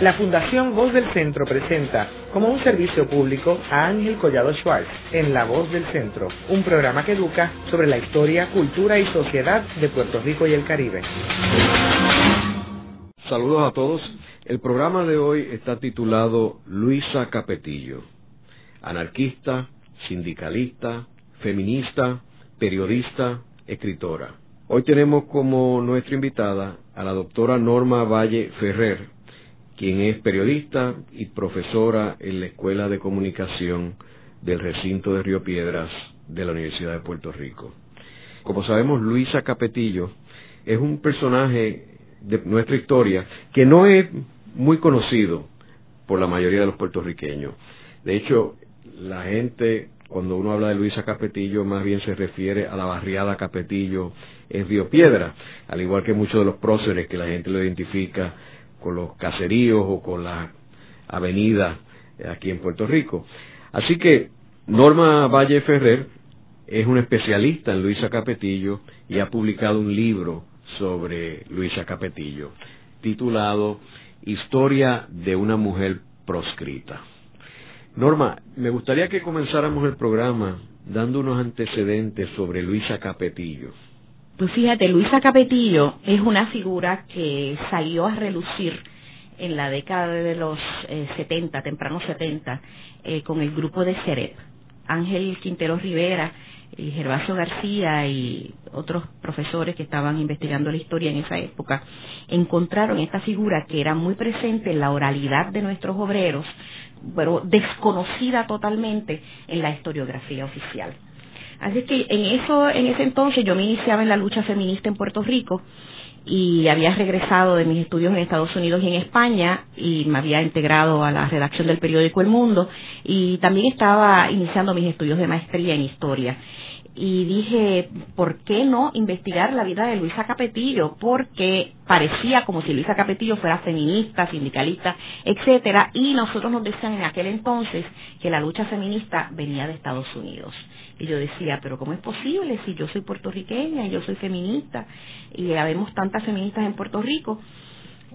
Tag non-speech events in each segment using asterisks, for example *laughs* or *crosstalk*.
La Fundación Voz del Centro presenta como un servicio público a Ángel Collado Schwartz en La Voz del Centro, un programa que educa sobre la historia, cultura y sociedad de Puerto Rico y el Caribe. Saludos a todos. El programa de hoy está titulado Luisa Capetillo, anarquista, sindicalista, feminista, periodista, escritora. Hoy tenemos como nuestra invitada a la doctora Norma Valle Ferrer, quien es periodista y profesora en la Escuela de Comunicación del recinto de Río Piedras de la Universidad de Puerto Rico. Como sabemos, Luisa Capetillo es un personaje de nuestra historia que no es muy conocido por la mayoría de los puertorriqueños. De hecho, la gente, cuando uno habla de Luisa Capetillo, más bien se refiere a la barriada Capetillo en Río Piedra, al igual que muchos de los próceres que la gente lo identifica con los caseríos o con la avenida aquí en Puerto Rico. Así que Norma Valle Ferrer es una especialista en Luisa Capetillo y ha publicado un libro sobre Luisa Capetillo titulado Historia de una mujer proscrita. Norma, me gustaría que comenzáramos el programa dando unos antecedentes sobre Luisa Capetillo. Pues fíjate, Luisa Capetillo es una figura que salió a relucir en la década de los 70, eh, tempranos 70, eh, con el grupo de CEREP. Ángel Quintero Rivera y Gervasio García y otros profesores que estaban investigando la historia en esa época, encontraron esta figura que era muy presente en la oralidad de nuestros obreros, pero desconocida totalmente en la historiografía oficial. Así que en eso, en ese entonces yo me iniciaba en la lucha feminista en Puerto Rico y había regresado de mis estudios en Estados Unidos y en España y me había integrado a la redacción del periódico El Mundo y también estaba iniciando mis estudios de maestría en historia y dije, ¿por qué no investigar la vida de Luisa Capetillo? Porque parecía como si Luisa Capetillo fuera feminista, sindicalista, etcétera, y nosotros nos decían en aquel entonces que la lucha feminista venía de Estados Unidos. Y yo decía, pero ¿cómo es posible si yo soy puertorriqueña y yo soy feminista y habemos tantas feministas en Puerto Rico?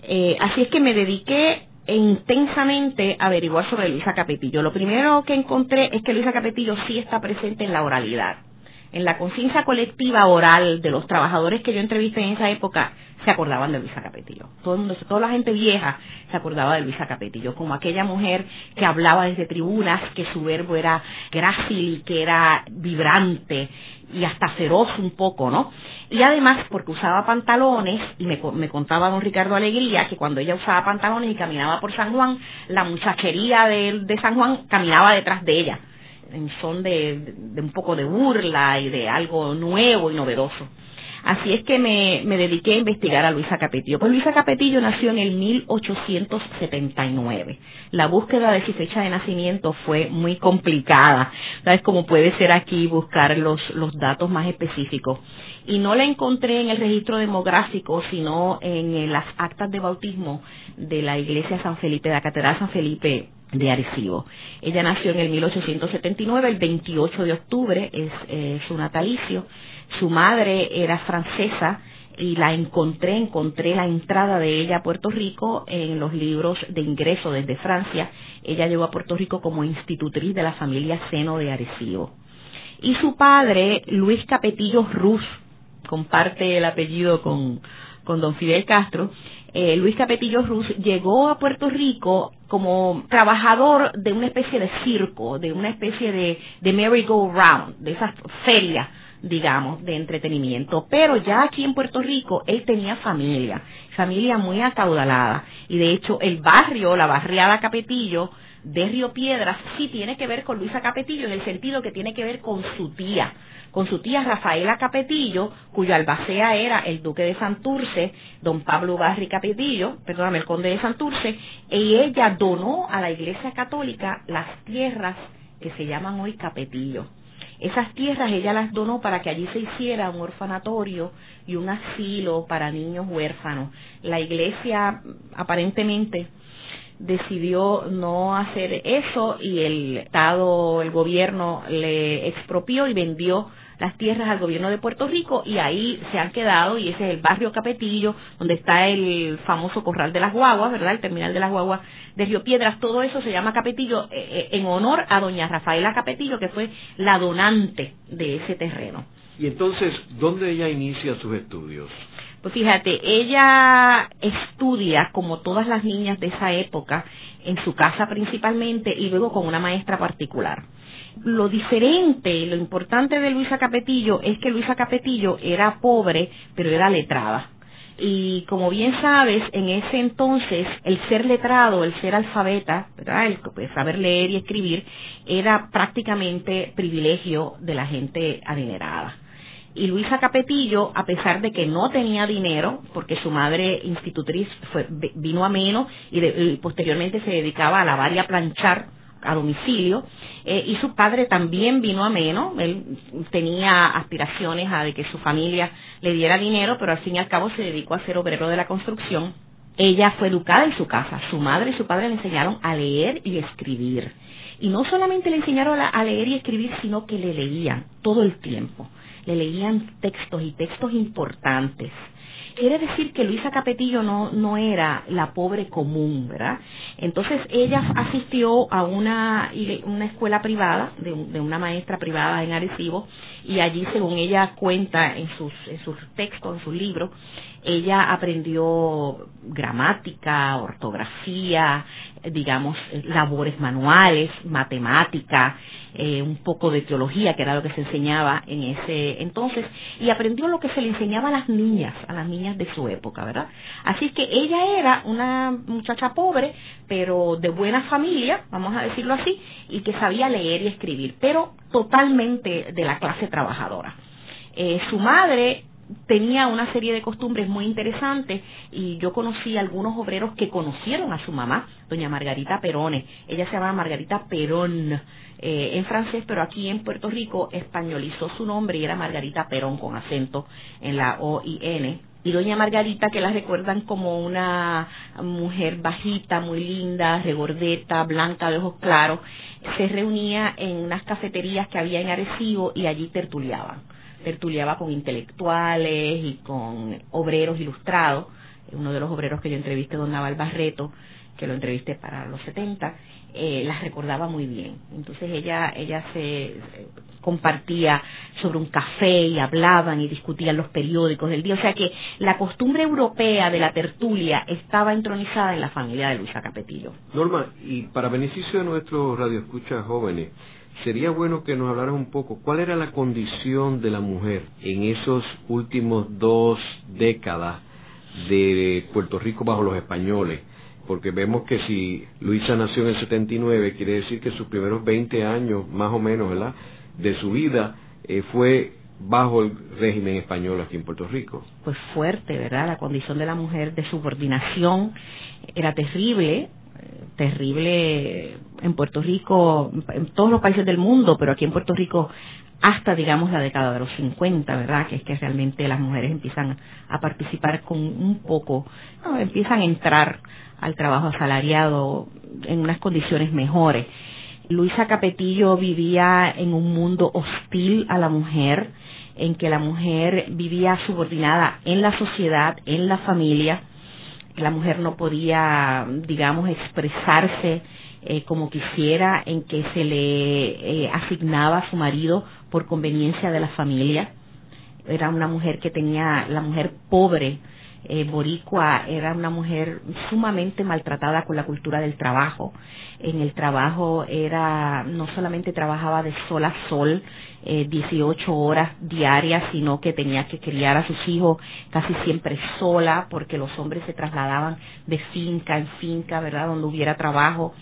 Eh, así es que me dediqué intensamente a averiguar sobre Luisa Capetillo. Lo primero que encontré es que Luisa Capetillo sí está presente en la oralidad en la conciencia colectiva oral de los trabajadores que yo entrevisté en esa época, se acordaban de Luisa Capetillo. Todo toda la gente vieja se acordaba de Luisa Capetillo, como aquella mujer que hablaba desde tribunas, que su verbo era grácil, que era vibrante y hasta feroz un poco, ¿no? Y además porque usaba pantalones, y me, me, contaba don Ricardo Alegría que cuando ella usaba pantalones y caminaba por San Juan, la muchachería de San Juan caminaba detrás de ella en son de, un poco de burla y de algo nuevo y novedoso. Así es que me, dediqué a investigar a Luisa Capetillo. Pues Luisa Capetillo nació en el 1879. La búsqueda de su fecha de nacimiento fue muy complicada. ¿Sabes cómo puede ser aquí buscar los, los datos más específicos? Y no la encontré en el registro demográfico, sino en las actas de bautismo de la iglesia San Felipe, de la Catedral San Felipe de Arecibo. Ella nació en el 1879, el 28 de octubre es eh, su natalicio. Su madre era francesa y la encontré, encontré la entrada de ella a Puerto Rico en los libros de ingreso desde Francia. Ella llegó a Puerto Rico como institutriz de la familia Seno de Arecibo. Y su padre, Luis Capetillo Ruz, comparte el apellido con, con don Fidel Castro, eh, Luis Capetillo Ruz llegó a Puerto Rico como trabajador de una especie de circo, de una especie de, de merry-go-round, de esas ferias, digamos, de entretenimiento. Pero ya aquí en Puerto Rico él tenía familia, familia muy acaudalada. Y de hecho el barrio, la barriada Capetillo, de Río Piedras sí tiene que ver con Luisa Capetillo en el sentido que tiene que ver con su tía con su tía Rafaela Capetillo, cuyo albacea era el duque de Santurce, don Pablo Barri Capetillo, perdóname, el conde de Santurce, y ella donó a la Iglesia Católica las tierras que se llaman hoy Capetillo. Esas tierras ella las donó para que allí se hiciera un orfanatorio y un asilo para niños huérfanos. La iglesia aparentemente decidió no hacer eso y el Estado, el gobierno le expropió y vendió las tierras al gobierno de Puerto Rico y ahí se han quedado y ese es el barrio Capetillo, donde está el famoso corral de las guaguas, ¿verdad? El terminal de las guaguas de Río Piedras, todo eso se llama Capetillo eh, eh, en honor a doña Rafaela Capetillo, que fue la donante de ese terreno. Y entonces, ¿dónde ella inicia sus estudios? Pues fíjate, ella estudia como todas las niñas de esa época, en su casa principalmente y luego con una maestra particular. Lo diferente lo importante de Luisa Capetillo es que Luisa Capetillo era pobre, pero era letrada. Y como bien sabes, en ese entonces el ser letrado, el ser alfabeta, ¿verdad? el pues, saber leer y escribir, era prácticamente privilegio de la gente adinerada. Y Luisa Capetillo, a pesar de que no tenía dinero, porque su madre institutriz fue, vino a menos y, posteriormente se dedicaba a lavar y a planchar a domicilio, eh, y su padre también vino a menos, él tenía aspiraciones a de que su familia le diera dinero, pero al fin y al cabo se dedicó a ser obrero de la construcción. Ella fue educada en su casa, su madre y su padre le enseñaron a leer y escribir. Y no solamente le enseñaron a leer y escribir, sino que le leían todo el tiempo le leían textos y textos importantes. Quiere decir que Luisa Capetillo no, no era la pobre común, ¿verdad? Entonces ella asistió a una, una escuela privada, de, de una maestra privada en Arecibo, y allí, según ella cuenta en sus, en sus textos, en sus libros, ella aprendió gramática, ortografía, digamos, labores manuales, matemática, eh, un poco de teología, que era lo que se enseñaba en ese entonces, y aprendió lo que se le enseñaba a las niñas, a las niñas de su época, ¿verdad? Así que ella era una muchacha pobre, pero de buena familia, vamos a decirlo así, y que sabía leer y escribir, pero totalmente de la clase trabajadora. Eh, su madre tenía una serie de costumbres muy interesantes y yo conocí a algunos obreros que conocieron a su mamá, doña Margarita Perone. Ella se llamaba Margarita Perón eh, en francés, pero aquí en Puerto Rico españolizó su nombre y era Margarita Perón con acento en la O y N. Y doña Margarita, que la recuerdan como una mujer bajita, muy linda, regordeta, blanca, de ojos claros, se reunía en unas cafeterías que había en Arecibo y allí tertuliaban tertuliaba con intelectuales y con obreros ilustrados. Uno de los obreros que yo entrevisté, don Naval Barreto, que lo entrevisté para los 70, eh, las recordaba muy bien. Entonces ella, ella se compartía sobre un café y hablaban y discutían los periódicos del día. O sea que la costumbre europea de la tertulia estaba entronizada en la familia de Luisa Capetillo. Norma, y para beneficio de nuestros radioescuchas jóvenes, sería bueno que nos hablaras un poco cuál era la condición de la mujer en esos últimos dos décadas de Puerto Rico bajo los españoles, porque vemos que si Luisa nació en el 79, quiere decir que sus primeros 20 años, más o menos, ¿verdad?, de su vida eh, fue bajo el régimen español aquí en Puerto Rico. Pues fuerte, ¿verdad? La condición de la mujer de subordinación era terrible, terrible en Puerto Rico, en todos los países del mundo, pero aquí en Puerto Rico hasta, digamos, la década de los 50, ¿verdad? Que es que realmente las mujeres empiezan a participar con un poco, empiezan a entrar al trabajo asalariado en unas condiciones mejores. Luisa Capetillo vivía en un mundo hostil a la mujer, en que la mujer vivía subordinada en la sociedad, en la familia, la mujer no podía, digamos, expresarse eh, como quisiera, en que se le eh, asignaba a su marido por conveniencia de la familia. Era una mujer que tenía, la mujer pobre, eh, boricua, era una mujer sumamente maltratada con la cultura del trabajo en el trabajo era, no solamente trabajaba de sol a sol, eh, 18 horas diarias, sino que tenía que criar a sus hijos casi siempre sola, porque los hombres se trasladaban de finca en finca, ¿verdad?, donde hubiera trabajo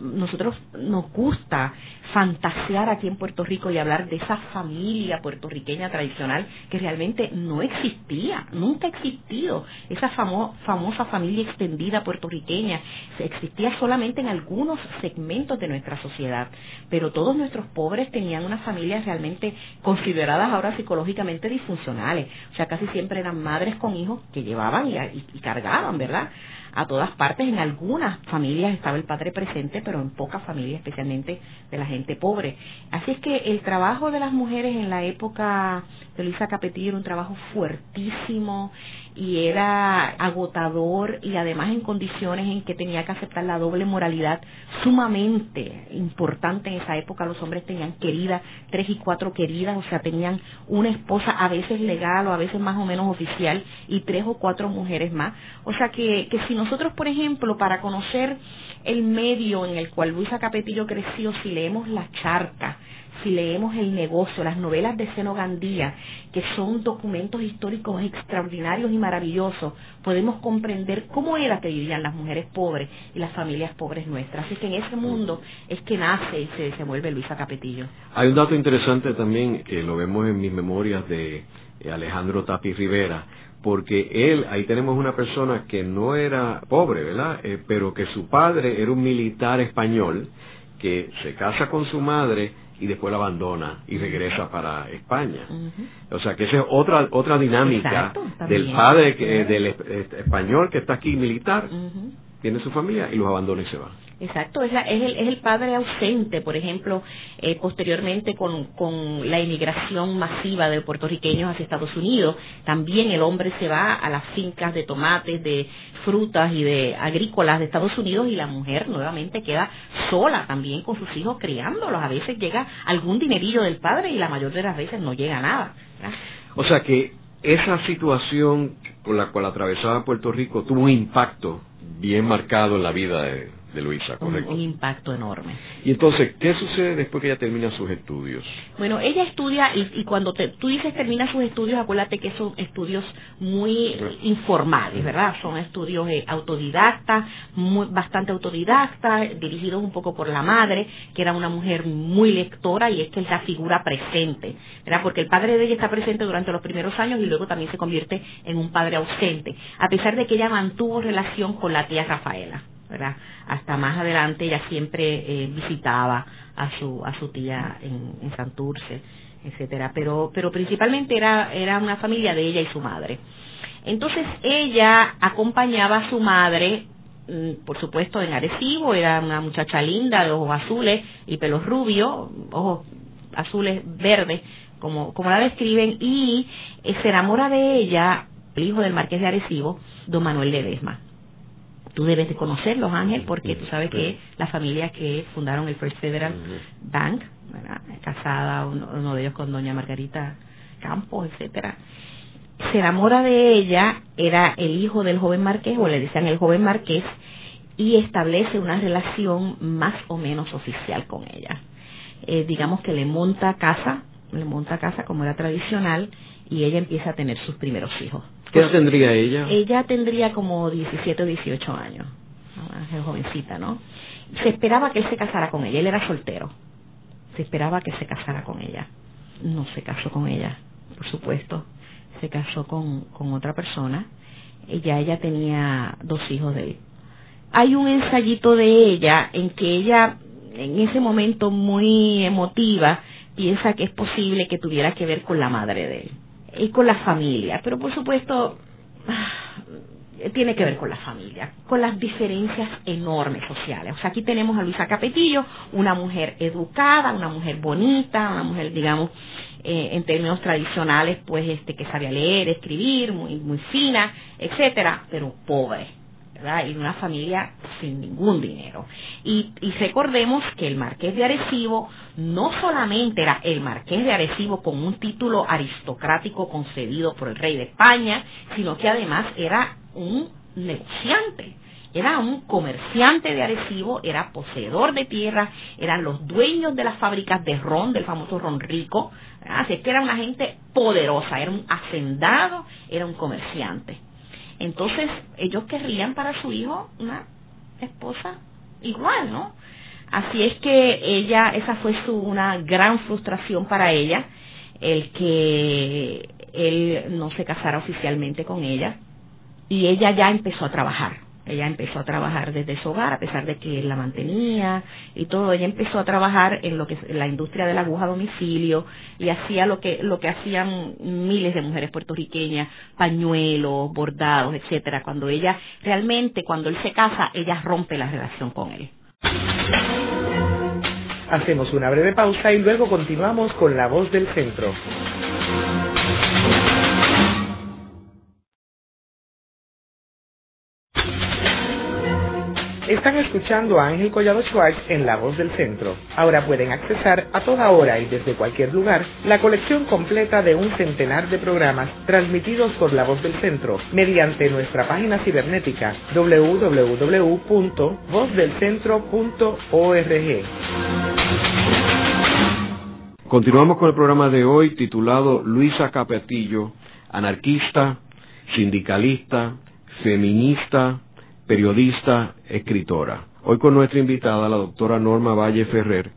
nosotros nos gusta fantasear aquí en Puerto Rico y hablar de esa familia puertorriqueña tradicional que realmente no existía, nunca ha existido. Esa famosa familia extendida puertorriqueña existía solamente en algunos segmentos de nuestra sociedad, pero todos nuestros pobres tenían unas familias realmente consideradas ahora psicológicamente disfuncionales. O sea, casi siempre eran madres con hijos que llevaban y, y cargaban, ¿verdad? a todas partes. En algunas familias estaba el padre presente, pero en pocas familias, especialmente de la gente pobre. Así es que el trabajo de las mujeres en la época de Luisa Capetillo era un trabajo fuertísimo y era agotador y además en condiciones en que tenía que aceptar la doble moralidad sumamente importante en esa época los hombres tenían queridas tres y cuatro queridas o sea tenían una esposa a veces legal o a veces más o menos oficial y tres o cuatro mujeres más o sea que, que si nosotros por ejemplo para conocer el medio en el cual Luisa Capetillo creció si leemos la charca si leemos El negocio, las novelas de Seno Gandía, que son documentos históricos extraordinarios y maravillosos, podemos comprender cómo era que vivían las mujeres pobres y las familias pobres nuestras. Así que en ese mundo es que nace y se desenvuelve Luisa Capetillo. Hay un dato interesante también, que lo vemos en mis memorias de eh, Alejandro Tapi Rivera, porque él, ahí tenemos una persona que no era pobre, ¿verdad? Eh, pero que su padre era un militar español que se casa con su madre y después la abandona y regresa para España. O sea que esa es otra otra dinámica del padre que, del español que está aquí militar, tiene su familia y los abandona y se va. Exacto, es, es, el, es el padre ausente, por ejemplo, eh, posteriormente con, con la inmigración masiva de puertorriqueños hacia Estados Unidos, también el hombre se va a las fincas de tomates, de frutas y de agrícolas de Estados Unidos y la mujer nuevamente queda sola también con sus hijos criándolos. A veces llega algún dinerillo del padre y la mayor de las veces no llega nada. O sea que esa situación con la cual atravesaba Puerto Rico tuvo un impacto bien marcado en la vida de, de Luisa, correcto. Un, impacto enorme. Y entonces, ¿qué sucede después que ella termina sus estudios? Bueno, ella estudia, y, cuando tú dices termina sus estudios, acuérdate que son estudios muy informales, ¿verdad? Son estudios eh, autodidactas, muy, bastante autodidactas, dirigidos un poco por la madre, que era una mujer muy lectora, y es que es la figura presente, ¿verdad? Porque el padre de ella está presente durante los primeros años y luego también se convierte en un padre ausente, a pesar de que ella mantuvo relación con la tía Rafaela. ¿Verdad? Hasta más adelante ella siempre eh, visitaba a su a su tía en, en Santurce, etcétera, pero pero principalmente era era una familia de ella y su madre. Entonces ella acompañaba a su madre mm, por supuesto en Arecibo, era una muchacha linda de ojos azules y pelos rubios, ojos azules verdes, como, como la describen, y eh, se enamora de ella, el hijo del marqués de Arecibo, don Manuel Ledesma tú debes de conocerlos, Ángel, porque tú sabes que la familia que fundaron el First Federal Bank, casada uno, de ellos con doña Margarita Campos, etcétera, se enamora de ella, era el hijo del joven marqués, o le decían el joven marqués, y establece una relación más o menos oficial con ella. Eh, digamos que le monta casa, le monta casa como era tradicional, y ella empieza a tener sus primeros hijos. ¿Qué edad tendría ella? Ella tendría como 17 o 18 años, ¿no? jovencita, ¿no? Se esperaba que él se casara con ella, él era soltero. Se esperaba que se casara con ella. No se casó con ella, por supuesto. Se casó con, con otra persona. Ella, ella tenía dos hijos de él. Hay un ensayito de ella en que ella, en ese momento muy emotiva, piensa que es posible que tuviera que ver con la madre de él y con la familia, pero por supuesto tiene que ver con la familia, con las diferencias enormes sociales. O sea, aquí tenemos a Luisa Capetillo, una mujer educada, una mujer bonita, una mujer, digamos, eh, en términos tradicionales, pues, este, que sabía leer, escribir, muy, muy fina, etcétera, pero pobre y de una familia sin ningún dinero. Y, y recordemos que el marqués de Arecibo no solamente era el marqués de Arecibo con un título aristocrático concedido por el rey de España, sino que además era un negociante era un comerciante de Arecibo, era poseedor de tierra, eran los dueños de las fábricas de ron, del famoso ron rico, así que era una gente poderosa, era un hacendado, era un comerciante. Entonces, ellos querrían para su hijo una esposa igual, ¿no? Así es que ella, esa fue su, una gran frustración para ella, el que él no se casara oficialmente con ella, y ella ya empezó a trabajar. Ella empezó a trabajar desde su hogar, a pesar de que él la mantenía y todo. Ella empezó a trabajar en lo que es la industria de la aguja a domicilio y hacía lo que lo que hacían miles de mujeres puertorriqueñas, pañuelos, bordados, etcétera. Cuando ella realmente, cuando él se casa, ella rompe la relación con él. Hacemos una breve pausa y luego continuamos con la voz del centro. Están escuchando a Ángel Collado Schwartz en La Voz del Centro. Ahora pueden accesar a toda hora y desde cualquier lugar la colección completa de un centenar de programas transmitidos por La Voz del Centro mediante nuestra página cibernética www.vozdelcentro.org. Continuamos con el programa de hoy titulado Luisa Capetillo, anarquista, sindicalista, feminista, periodista, escritora. Hoy con nuestra invitada, la doctora Norma Valle Ferrer,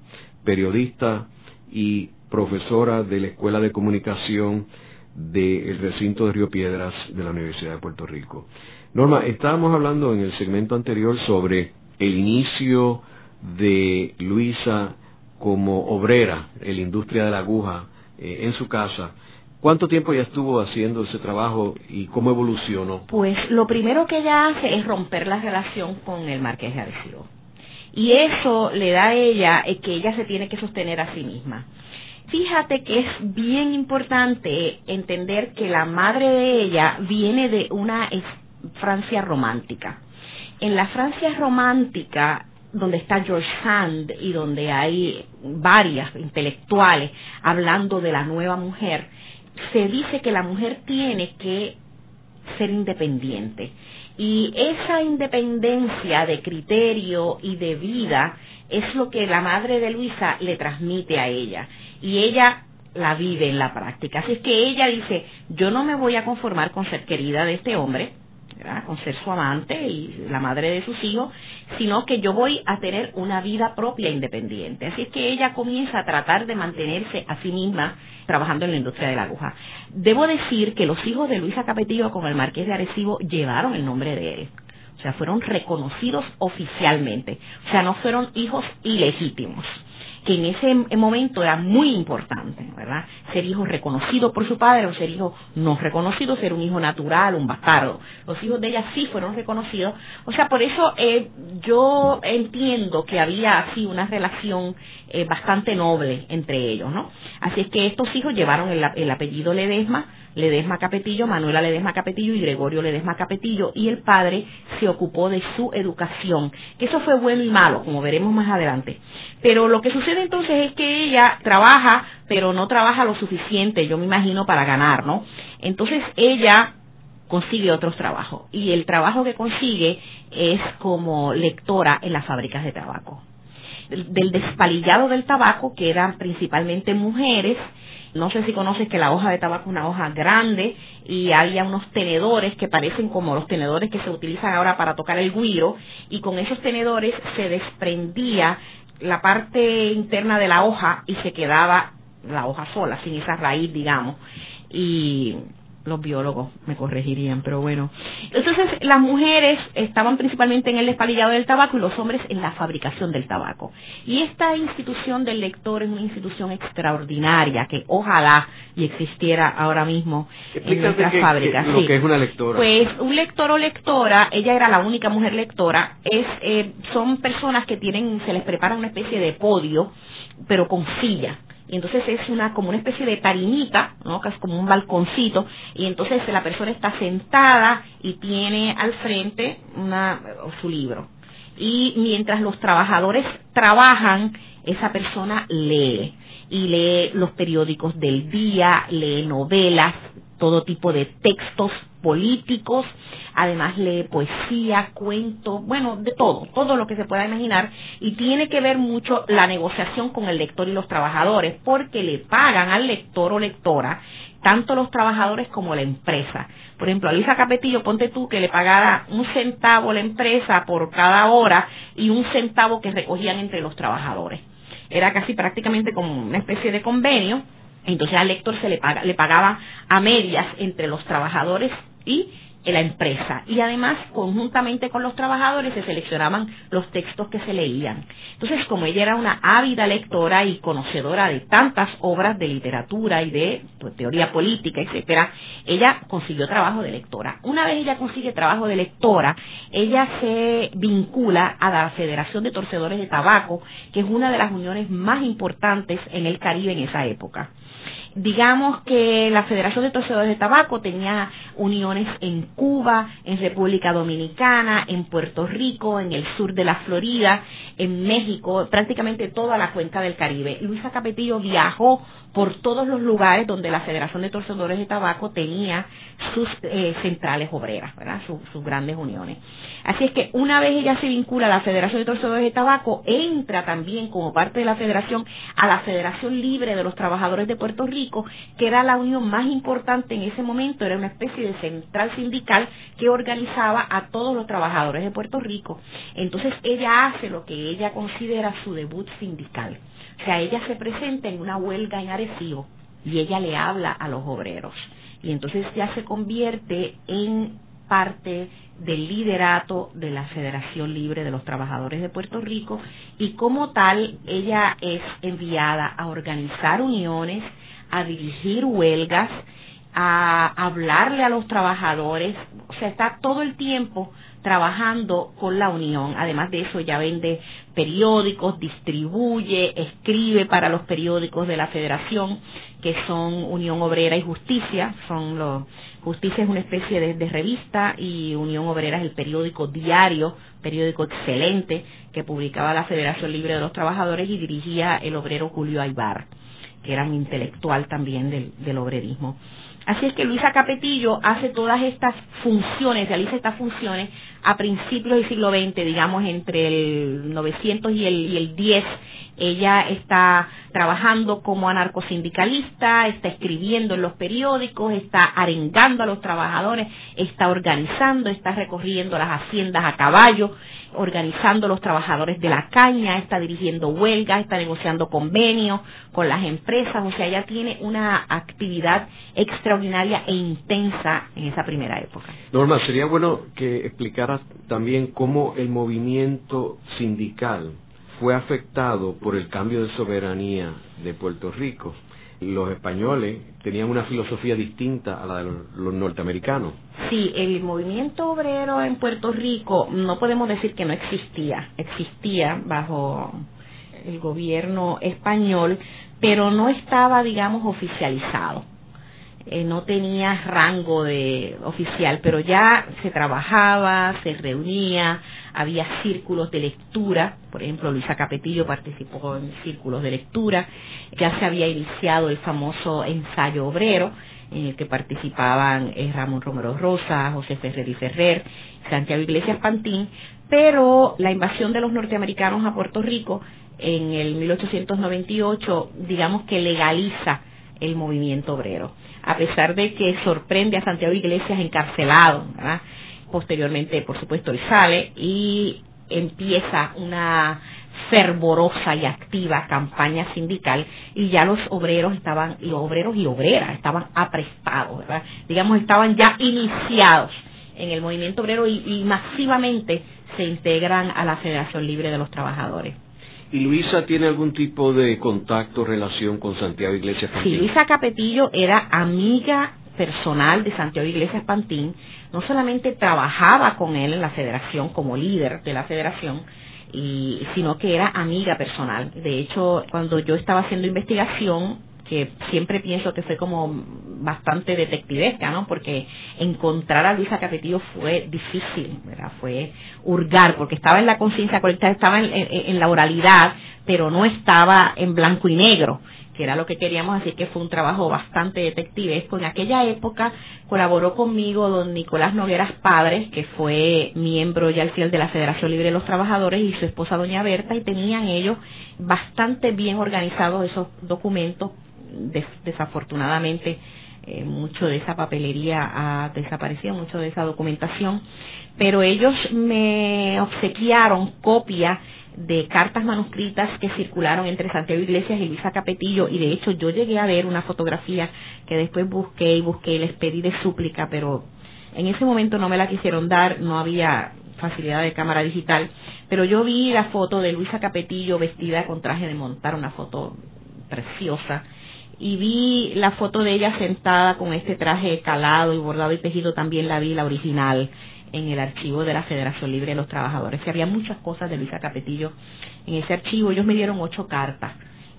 periodista y profesora de la Escuela de Comunicación del recinto de Río Piedras de la Universidad de Puerto Rico. Norma, estábamos hablando en el segmento anterior sobre el inicio de Luisa como obrera en la industria de la aguja eh, en su casa ¿Cuánto tiempo ya estuvo haciendo ese trabajo y cómo evolucionó? Pues lo primero que ella hace es romper la relación con el Marqués de Arecibo. Y eso le da a ella que ella se tiene que sostener a sí misma. Fíjate que es bien importante entender que la madre de ella viene de una Francia romántica. En la Francia romántica, donde está George Sand y donde hay varias intelectuales hablando de la nueva mujer, se dice que la mujer tiene que ser independiente. Y esa independencia de criterio y de vida es lo que la madre de Luisa le transmite a ella. Y ella la vive en la práctica. Así es que ella dice, yo no me voy a conformar con ser querida de este hombre, con ser su amante y la madre de sus hijos, sino que yo voy a tener una vida propia independiente. Así es que ella comienza a tratar de mantenerse a sí misma trabajando en la industria de la aguja. Debo decir que los hijos de Luisa Capetillo con el Marqués de Arecibo llevaron el nombre de él. O sea, fueron reconocidos oficialmente. O sea, no fueron hijos ilegítimos que en ese momento era muy importante, ¿verdad? Ser hijo reconocido por su padre o ser hijo no reconocido, ser un hijo natural, un bastardo. Los hijos de ella sí fueron reconocidos. O sea, por eso eh, yo entiendo que había así una relación eh, bastante noble entre ellos, ¿no? Así es que estos hijos llevaron el, el apellido Ledesma, Ledesma Capetillo, Manuela Ledesma Capetillo y Gregorio Ledesma Capetillo, y el padre se ocupó de su educación, que eso fue bueno y malo, como veremos más adelante. Pero lo que sucede entonces es que ella trabaja, pero no trabaja lo suficiente, yo me imagino, para ganar, ¿no? Entonces ella consigue otros trabajos, y el trabajo que consigue es como lectora en las fábricas de tabaco del despalillado del tabaco, que eran principalmente mujeres, no sé si conoces que la hoja de tabaco es una hoja grande y había unos tenedores que parecen como los tenedores que se utilizan ahora para tocar el guiro y con esos tenedores se desprendía la parte interna de la hoja y se quedaba la hoja sola, sin esa raíz, digamos. Y los biólogos me corregirían, pero bueno. Entonces, las mujeres estaban principalmente en el despalillado del tabaco y los hombres en la fabricación del tabaco. Y esta institución del lector es una institución extraordinaria que ojalá y existiera ahora mismo en nuestras fábricas. lo que es una lectora. Pues un lector o lectora, ella era la única mujer lectora, es eh, son personas que tienen, se les prepara una especie de podio, pero con silla y entonces es una como una especie de tarimita, ¿no? que es como un balconcito, y entonces la persona está sentada y tiene al frente una, su libro. Y mientras los trabajadores trabajan, esa persona lee, y lee los periódicos del día, lee novelas, todo tipo de textos políticos, además lee poesía, cuento, bueno, de todo, todo lo que se pueda imaginar, y tiene que ver mucho la negociación con el lector y los trabajadores, porque le pagan al lector o lectora tanto los trabajadores como la empresa. Por ejemplo, a Capetillo, ponte tú que le pagara un centavo la empresa por cada hora y un centavo que recogían entre los trabajadores. Era casi prácticamente como una especie de convenio. Entonces al lector se le, paga, le pagaba a medias entre los trabajadores y la empresa y además conjuntamente con los trabajadores se seleccionaban los textos que se leían. Entonces, como ella era una ávida lectora y conocedora de tantas obras de literatura y de pues, teoría política, etcétera, ella consiguió trabajo de lectora. Una vez ella consigue trabajo de lectora, ella se vincula a la Federación de Torcedores de Tabaco, que es una de las uniones más importantes en el Caribe en esa época. Digamos que la Federación de Torcedores de Tabaco tenía uniones en Cuba, en República Dominicana, en Puerto Rico, en el sur de la Florida, en México, prácticamente toda la cuenca del Caribe. Luisa Capetillo viajó por todos los lugares donde la Federación de Torcedores de Tabaco tenía sus eh, centrales obreras, ¿verdad? sus grandes uniones. Así es que una vez ella se vincula a la Federación de Torcedores de Tabaco, entra también como parte de la Federación a la Federación Libre de los Trabajadores de Puerto Rico, que era la unión más importante en ese momento, era una especie de central sindical que organizaba a todos los trabajadores de Puerto Rico. Entonces ella hace lo que ella considera su debut sindical. O sea, ella se presenta en una huelga en Arecibo y ella le habla a los obreros. Y entonces ya se convierte en parte del liderato de la Federación Libre de los Trabajadores de Puerto Rico y como tal ella es enviada a organizar uniones, a dirigir huelgas, a hablarle a los trabajadores, o sea, está todo el tiempo trabajando con la Unión. Además de eso, ya vende periódicos, distribuye, escribe para los periódicos de la Federación, que son Unión Obrera y Justicia. Son los, Justicia es una especie de, de revista y Unión Obrera es el periódico diario, periódico excelente que publicaba la Federación Libre de los Trabajadores y dirigía el obrero Julio Aybar, que era un intelectual también del, del obrerismo. Así es que Luisa Capetillo hace todas estas funciones, realiza estas funciones a principios del siglo XX, digamos entre el 900 y el, y el 10. Ella está trabajando como anarcosindicalista, está escribiendo en los periódicos, está arengando a los trabajadores, está organizando, está recorriendo las haciendas a caballo, organizando a los trabajadores de la caña, está dirigiendo huelgas, está negociando convenios con las empresas, o sea, ella tiene una actividad extraordinaria e intensa en esa primera época. Norma, sería bueno que explicaras también cómo el movimiento sindical fue afectado por el cambio de soberanía de Puerto Rico. Los españoles tenían una filosofía distinta a la de los, norteamericanos. Sí, el movimiento obrero en Puerto Rico no podemos decir que no existía, existía bajo el gobierno español, pero no estaba, digamos, oficializado. Eh, no tenía rango de oficial, pero ya se trabajaba, se reunía, había círculos de lectura, por ejemplo Luisa Capetillo participó en círculos de lectura, ya se había iniciado el famoso ensayo obrero, en el que participaban eh, Ramón Romero Rosa, José Ferrer y Ferrer, Santiago Iglesias Pantín, pero la invasión de los norteamericanos a Puerto Rico en el 1898, digamos que legaliza el movimiento obrero a pesar de que sorprende a Santiago Iglesias encarcelado, Posteriormente, por supuesto, él sale y empieza una fervorosa y activa campaña sindical y ya los obreros estaban, los obreros y obreras estaban aprestados, ¿verdad? Digamos, estaban ya iniciados en el movimiento obrero y masivamente se integran a la Federación Libre de los Trabajadores. ¿Y Luisa tiene algún tipo de contacto, relación con Santiago Iglesias Pantín? Sí, Luisa Capetillo era amiga personal de Santiago Iglesias Pantín. No solamente trabajaba con él en la federación como líder de la federación, y, sino que era amiga personal. De hecho, cuando yo estaba haciendo investigación, que siempre pienso que fue como bastante detectivesca, ¿no? Porque encontrar a Luisa Capetillo fue difícil, ¿verdad? Fue hurgar, porque estaba en la conciencia colectiva, estaba en, la oralidad, pero no estaba en blanco y negro, que era lo que queríamos, así que fue un trabajo bastante detectivesco. En aquella época colaboró conmigo don Nicolás Nogueras Padres, que fue miembro ya al final de la Federación Libre de los Trabajadores, y su esposa doña Berta, y tenían ellos bastante bien organizados esos documentos desafortunadamente eh, mucho de esa papelería ha desaparecido, mucho de esa documentación, pero ellos me obsequiaron copia de cartas manuscritas que circularon entre Santiago Iglesias y Luisa Capetillo y de hecho yo llegué a ver una fotografía que después busqué y busqué y les pedí de súplica pero En ese momento no me la quisieron dar, no había facilidad de cámara digital, pero yo vi la foto de Luisa Capetillo vestida con traje de montar, una foto preciosa, y vi la foto de ella sentada con este traje calado y bordado y tejido, también la vi, la original, en el archivo de la Federación Libre de los Trabajadores. Que había muchas cosas de Luisa Capetillo en ese archivo. Ellos me dieron ocho cartas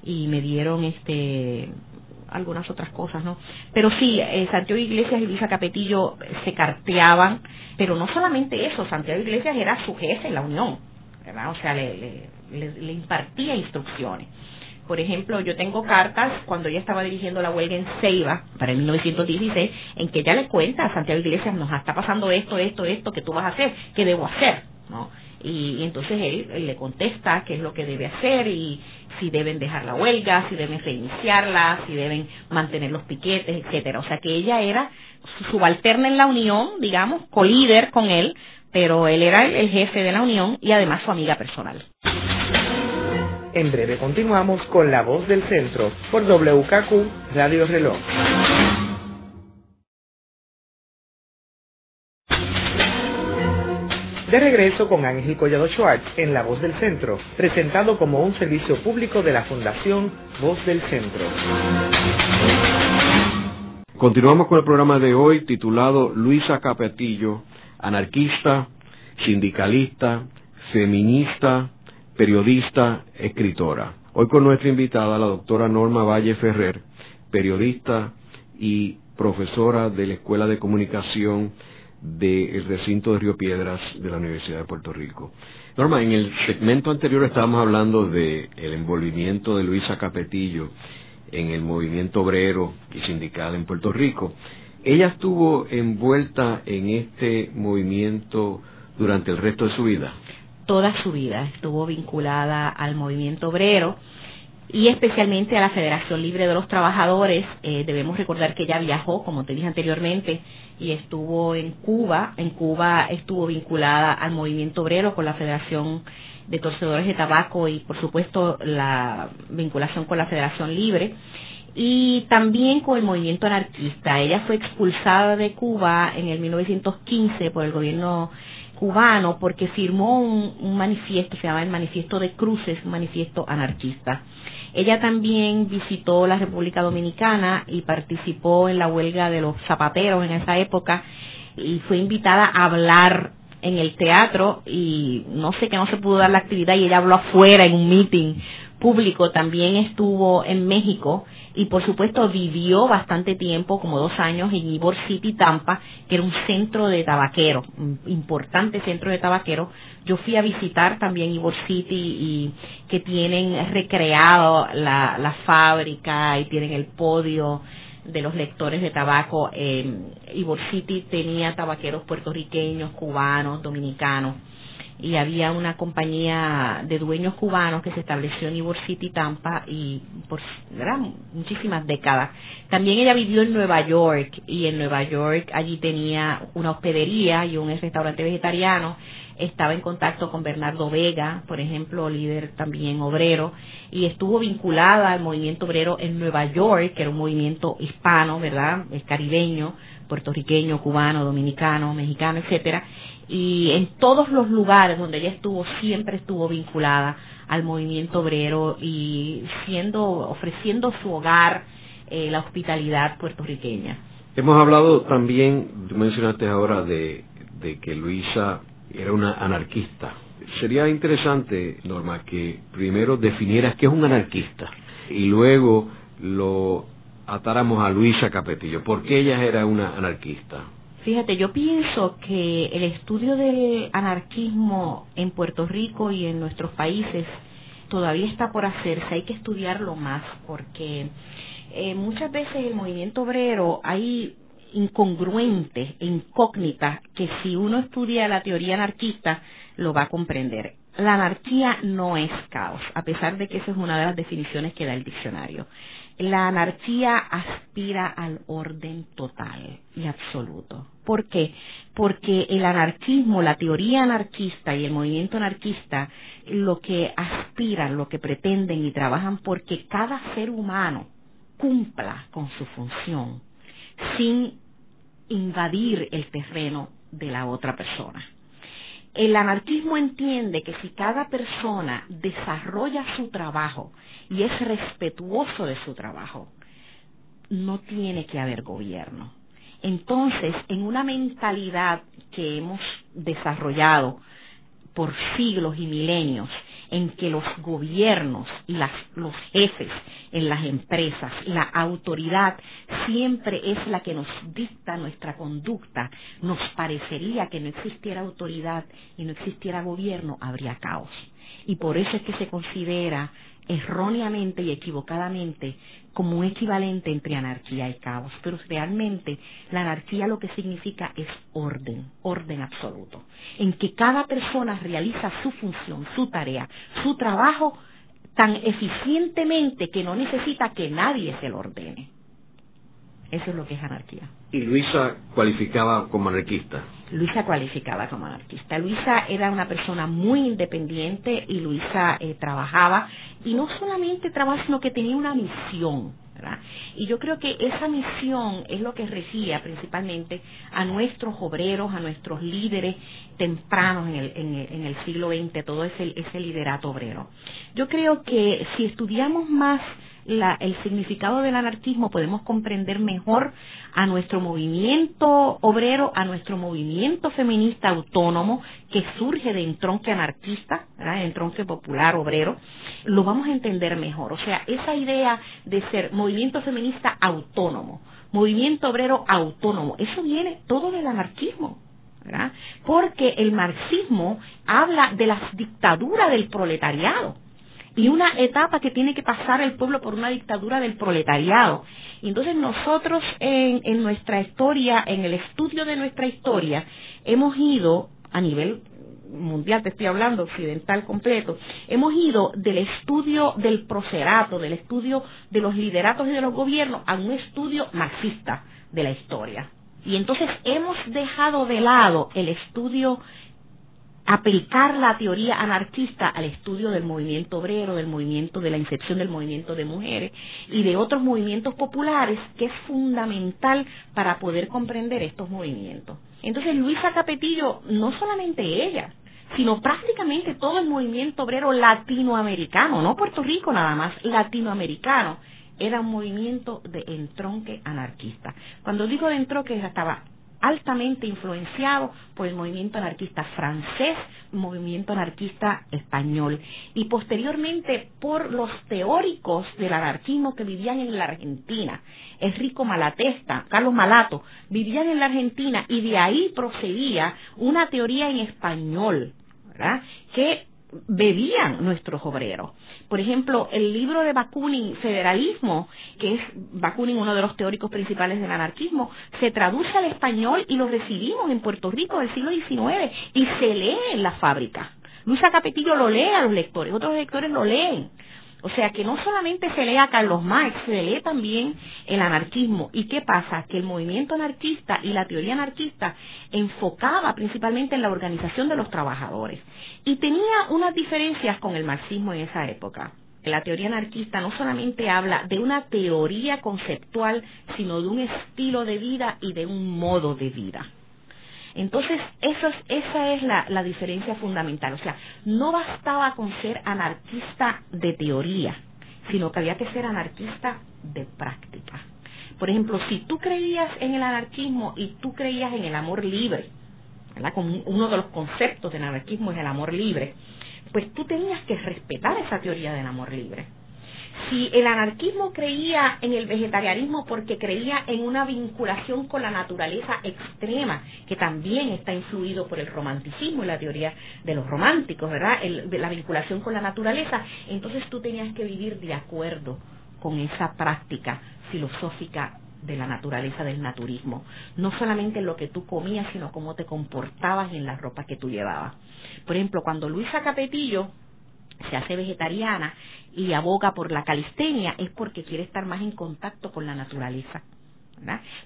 y me dieron este algunas otras cosas, ¿no? Pero sí, eh, Santiago Iglesias y Luisa Capetillo se carteaban, pero no solamente eso, Santiago Iglesias era su jefe en la Unión, ¿verdad? O sea, le, le impartía instrucciones. Por ejemplo, yo tengo cartas cuando ella estaba dirigiendo la huelga en Ceiba para el 1916, en que ella le cuenta a Santiago Iglesias, nos está pasando esto, esto, esto, que tú vas a hacer, que debo hacer, ¿no? Y, entonces él, le contesta qué es lo que debe hacer y si deben dejar la huelga, si deben reiniciarla, si deben mantener los piquetes, etcétera. O sea que ella era subalterna en la unión, digamos, colíder con él, pero él era el jefe de la unión y además su amiga personal. En breve continuamos con La Voz del Centro por WKQ Radio Reloj. De regreso con Ángel Collado Schwartz en La Voz del Centro, presentado como un servicio público de la Fundación Voz del Centro. Continuamos con el programa de hoy titulado Luisa Capetillo, anarquista, sindicalista, feminista, periodista, escritora. Hoy con nuestra invitada, la doctora Norma Valle Ferrer, periodista y profesora de la Escuela de Comunicación del recinto de Río Piedras de la Universidad de Puerto Rico. Norma, en el segmento anterior estábamos hablando del el envolvimiento de Luisa Capetillo en el movimiento obrero y sindical en Puerto Rico. Ella estuvo envuelta en este movimiento durante el resto de su vida toda su vida estuvo vinculada al movimiento obrero y especialmente a la Federación Libre de los Trabajadores. Eh, debemos recordar que ella viajó, como te dije anteriormente, y estuvo en Cuba. En Cuba estuvo vinculada al movimiento obrero con la Federación de Torcedores de Tabaco y, por supuesto, la vinculación con la Federación Libre. Y también con el movimiento anarquista. Ella fue expulsada de Cuba en el 1915 por el gobierno cubano porque firmó un, manifiesto, se llama el Manifiesto de Cruces, un manifiesto anarquista. Ella también visitó la República Dominicana y participó en la huelga de los zapateros en esa época y fue invitada a hablar en el teatro y no sé que no se pudo dar la actividad y ella habló afuera en un meeting público. También estuvo en México y por supuesto vivió bastante tiempo, como dos años, en Ybor City, Tampa, que era un centro de tabaquero, un importante centro de tabaquero. Yo fui a visitar también Ybor City y que tienen recreado la, la fábrica y tienen el podio de los lectores de tabaco. Eh, Ybor City tenía tabaqueros puertorriqueños, cubanos, dominicanos y había una compañía de dueños cubanos que se estableció en Ybor City, Tampa, y por muchísimas décadas. También ella vivió en Nueva York, y en Nueva York allí tenía una hospedería y un restaurante vegetariano. Estaba en contacto con Bernardo Vega, por ejemplo, líder también obrero, y estuvo vinculada al movimiento obrero en Nueva York, que era un movimiento hispano, ¿verdad? Caribeño, puertorriqueño, cubano, dominicano, mexicano, etcétera y en todos los lugares donde ella estuvo siempre estuvo vinculada al movimiento obrero y siendo ofreciendo su hogar eh, la hospitalidad puertorriqueña. Hemos hablado también, mencionaste ahora de, de que Luisa era una anarquista. Sería interesante, Norma, que primero definieras qué es un anarquista y luego lo atáramos a Luisa Capetillo. ¿Por qué ella era una anarquista? Fíjate, yo pienso que el estudio del anarquismo en Puerto Rico y en nuestros países todavía está por hacerse, hay que estudiarlo más porque eh, muchas veces el movimiento obrero hay incongruentes e incógnitas que si uno estudia la teoría anarquista lo va a comprender. La anarquía no es caos, a pesar de que esa es una de las definiciones que da el diccionario. La anarquía aspira al orden total y absoluto. ¿Por qué? Porque el anarquismo, la teoría anarquista y el movimiento anarquista, lo que aspiran, lo que pretenden y trabajan porque cada ser humano cumpla con su función sin invadir el terreno de la otra persona. El anarquismo entiende que si cada persona desarrolla su trabajo y es respetuoso de su trabajo, no tiene que haber gobierno. Entonces, en una mentalidad que hemos desarrollado por siglos y milenios, en que los gobiernos y los jefes en las empresas, la autoridad siempre es la que nos dicta nuestra conducta, nos parecería que no existiera autoridad y no existiera gobierno, habría caos. Y por eso es que se considera erróneamente y equivocadamente como un equivalente entre anarquía y caos, pero realmente la anarquía lo que significa es orden, orden absoluto, en que cada persona realiza su función, su tarea, su trabajo tan eficientemente que no necesita que nadie se lo ordene. Eso es lo que es anarquía. ¿Y Luisa cualificaba como anarquista? Luisa cualificaba como anarquista. Luisa era una persona muy independiente y Luisa eh, trabajaba, y no solamente trabajaba, sino que tenía una misión. Y yo creo que esa misión es lo que regía principalmente a nuestros obreros, a nuestros líderes tempranos en el, en el, siglo XX, todo ese, ese liderato obrero. Yo creo que si estudiamos más el significado del anarquismo podemos comprender mejor a nuestro movimiento obrero, a nuestro movimiento feminista autónomo que surge de entronque anarquista, ¿verdad? entronque popular obrero, lo vamos a entender mejor. O sea, esa idea de ser movimiento feminista autónomo, movimiento obrero autónomo, eso viene todo del anarquismo. Porque el marxismo habla de las dictaduras del proletariado y una etapa que tiene que pasar el pueblo por una dictadura del proletariado. Y entonces nosotros en, en nuestra historia, en el estudio de nuestra historia, hemos ido a nivel mundial, te estoy hablando, occidental completo, hemos ido del estudio del procerato, del estudio de los lideratos y de los gobiernos, a un estudio marxista de la historia. Y entonces hemos dejado de lado el estudio aplicar la teoría anarquista al estudio del movimiento obrero, del movimiento de la incepción del movimiento de mujeres y de otros movimientos populares que es fundamental para poder comprender estos movimientos. Entonces Luisa Capetillo, no solamente ella, sino prácticamente todo el movimiento obrero latinoamericano, no Puerto Rico nada más, latinoamericano, era un movimiento de entronque anarquista. Cuando digo de entronque, estaba altamente influenciado por el movimiento anarquista francés, movimiento anarquista español y posteriormente por los teóricos del anarquismo que vivían en la Argentina. Enrico Malatesta, Carlos Malato, vivían en la Argentina y de ahí procedía una teoría en español, ¿verdad? que bebían nuestros obreros. Por ejemplo, el libro de Bakunin, Federalismo, que es Bakunin uno de los teóricos principales del anarquismo, se traduce al español y lo recibimos en Puerto Rico del siglo XIX y se lee en la fábrica. Luisa Capetillo lo lee a los lectores, otros lectores lo leen. O sea que no solamente se lee a Carlos Marx, se lee también el anarquismo. ¿Y qué pasa? Que el movimiento anarquista y la teoría anarquista enfocaba principalmente en la organización de los trabajadores. Y tenía unas diferencias con el marxismo en esa época. La teoría anarquista no solamente habla de una teoría conceptual, sino de un estilo de vida y de un modo de vida. Entonces, eso es, esa es la, diferencia fundamental. O sea, no bastaba con ser anarquista de teoría, sino que había que ser anarquista de práctica. Por ejemplo, si tú creías en el anarquismo y tú creías en el amor libre, uno de los conceptos del anarquismo es el amor libre, pues tú tenías que respetar esa teoría del amor libre. Si el anarquismo creía en el vegetarianismo porque creía en una vinculación con la naturaleza extrema, que también está influido por el romanticismo y la teoría de los románticos, ¿verdad? la vinculación con la naturaleza, entonces tú tenías que vivir de acuerdo con esa práctica filosófica de la naturaleza del naturismo. No solamente en lo que tú comías, sino cómo te comportabas en la ropa que tú llevabas. Por ejemplo, cuando Luisa Capetillo se hace vegetariana y aboga por la calistenia es porque quiere estar más en contacto con la naturaleza.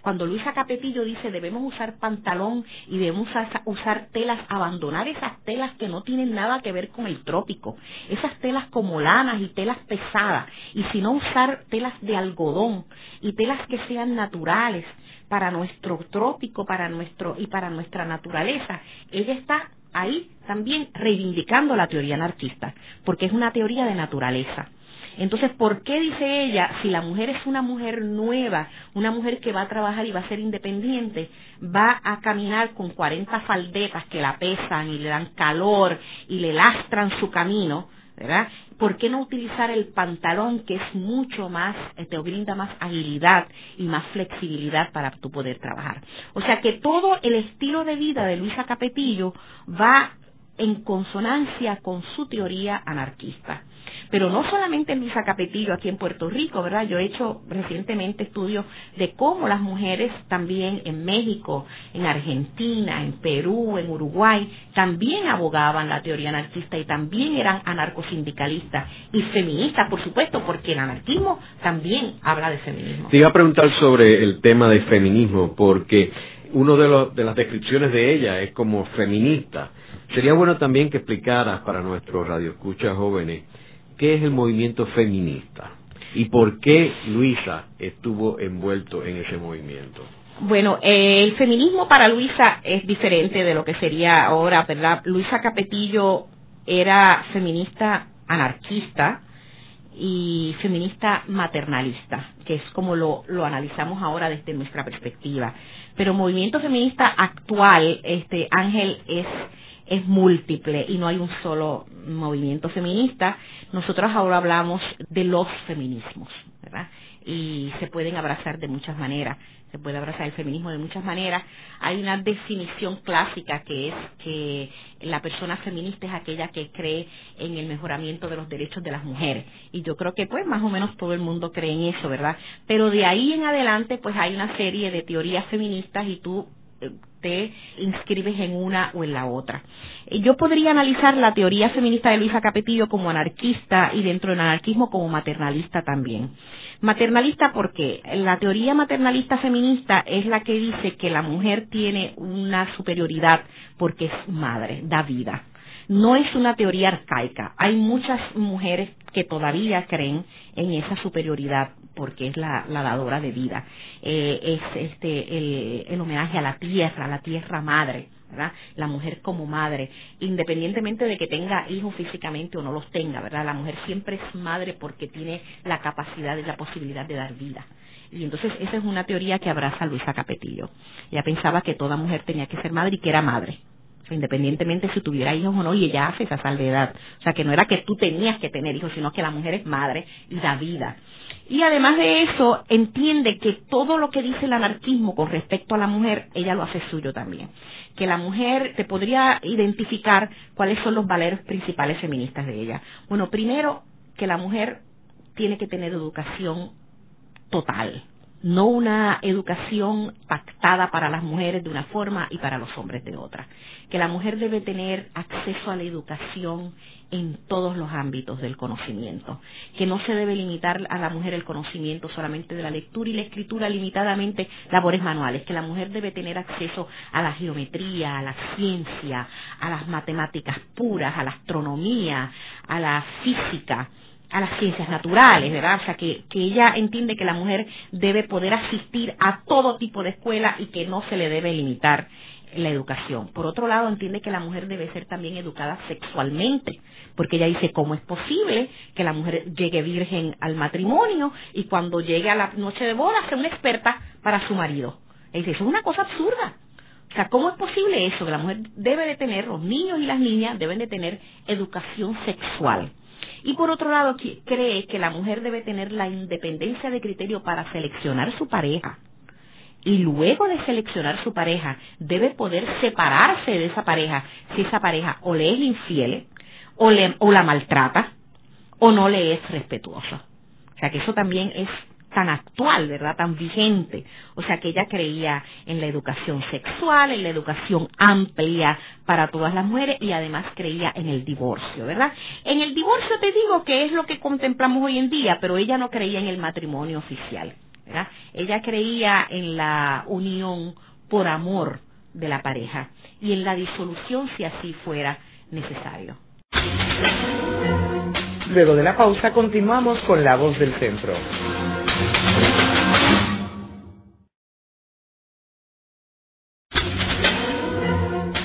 Cuando Luisa Capetillo dice debemos usar pantalón y debemos usar telas, abandonar esas telas que no tienen nada que ver con el trópico, esas telas como lanas y telas pesadas, y sino usar telas de algodón y telas que sean naturales, para nuestro trópico, para nuestro y para nuestra naturaleza. Ella está ahí también reivindicando la teoría anarquista, porque es una teoría de naturaleza. Entonces, ¿por qué dice ella, si la mujer es una mujer nueva, una mujer que va a trabajar y va a ser independiente, va a caminar con 40 faldetas que la pesan y le dan calor y le lastran su camino, ¿verdad? ¿Por qué no utilizar el pantalón que es mucho más, eh, te brinda más agilidad y más flexibilidad para tu poder trabajar? O sea que todo el estilo de vida de Luisa Capetillo va en consonancia con su teoría anarquista. Pero no solamente en Luisa Capetillo aquí en Puerto Rico, ¿verdad? Yo he hecho recientemente estudios de cómo las mujeres también en México, en Argentina, en Perú, en Uruguay, también abogaban la teoría anarquista y también eran anarcosindicalistas y feministas, por supuesto, porque el anarquismo también habla de feminismo. Te iba a preguntar sobre el tema de feminismo, porque una de, de las descripciones de ella es como feminista. Sería bueno también que explicaras para nuestros radioescuchas jóvenes qué es el movimiento feminista y por qué Luisa estuvo envuelto en ese movimiento. Bueno, eh, el feminismo para Luisa es diferente de lo que sería ahora, ¿verdad? Luisa Capetillo era feminista anarquista y feminista maternalista, que es como lo, lo analizamos ahora desde nuestra perspectiva. Pero movimiento feminista actual, este Ángel, es es múltiple y no hay un solo movimiento feminista. Nosotros ahora hablamos de los feminismos, ¿verdad? Y se pueden abrazar de muchas maneras. Se puede abrazar el feminismo de muchas maneras. Hay una definición clásica que es que la persona feminista es aquella que cree en el mejoramiento de los derechos de las mujeres. Y yo creo que pues más o menos todo el mundo cree en eso, ¿verdad? Pero de ahí en adelante pues hay una serie de teorías feministas y tú te inscribes en una o en la otra. Eh, yo podría analizar la teoría feminista de Luisa Capetillo como anarquista y dentro del anarquismo como maternalista también. Maternalista porque la teoría maternalista feminista es la que dice que la mujer tiene una superioridad porque es madre, da vida no es una teoría arcaica. Hay muchas mujeres que todavía creen en esa superioridad porque es la, dadora de vida. Eh, es este el, homenaje a la tierra, a la tierra madre. ¿verdad? La mujer como madre, independientemente de que tenga hijos físicamente o no los tenga, ¿verdad? La mujer siempre es madre porque tiene la capacidad y la posibilidad de dar vida. Y entonces esa es una teoría que abraza Luisa Capetillo. Ella pensaba que toda mujer tenía que ser madre y que era madre independientemente si tuviera hijos o no, y ella hace esa salvedad. O sea, que no era que tú tenías que tener hijos, sino que la mujer es madre y da vida. Y además de eso, entiende que todo lo que dice el anarquismo con respecto a la mujer, ella lo hace suyo también. Que la mujer te podría identificar cuáles son los valores principales feministas de ella. Bueno, primero, que la mujer tiene que tener educación total no una educación pactada para las mujeres de una forma y para los hombres de otra. Que la mujer debe tener acceso a la educación en todos los ámbitos del conocimiento, que no se debe limitar a la mujer el conocimiento solamente de la lectura y la escritura limitadamente labores manuales, que la mujer debe tener acceso a la geometría, a la ciencia, a las matemáticas puras, a la astronomía, a la física, a las ciencias naturales, ¿verdad? O sea, que, que ella entiende que la mujer debe poder asistir a todo tipo de escuela y que no se le debe limitar la educación. Por otro lado, entiende que la mujer debe ser también educada sexualmente, porque ella dice, ¿cómo es posible que la mujer llegue virgen al matrimonio y cuando llegue a la noche de boda sea una experta para su marido? Ella dice, eso es una cosa absurda. O sea, ¿cómo es posible eso? Que la mujer debe de tener, los niños y las niñas deben de tener educación sexual. Y por otro lado, cree que la mujer debe tener la independencia de criterio para seleccionar su pareja. Y luego de seleccionar su pareja, debe poder separarse de esa pareja si esa pareja o le es infiel, o, le, o la maltrata, o no le es respetuosa. O sea que eso también es tan actual, ¿verdad? Tan vigente. O sea que ella creía en la educación sexual, en la educación amplia para todas las mujeres y además creía en el divorcio, ¿verdad? En el divorcio te digo que es lo que contemplamos hoy en día, pero ella no creía en el matrimonio oficial, ¿verdad? Ella creía en la unión por amor de la pareja y en la disolución si así fuera necesario. Luego de la pausa continuamos con la voz del centro.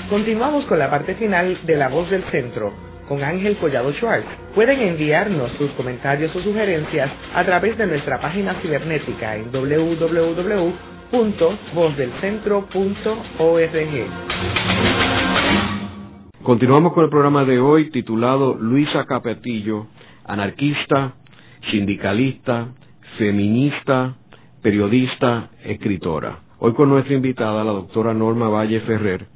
Continuamos con la parte final de La Voz del Centro con Ángel Collado Schwartz. Pueden enviarnos sus comentarios o sugerencias a través de nuestra página cibernética en www.vozdelcentro.org. Continuamos con el programa de hoy titulado Luisa Capetillo, anarquista, sindicalista feminista, periodista, escritora. Hoy con nuestra invitada, la doctora Norma Valle Ferrer,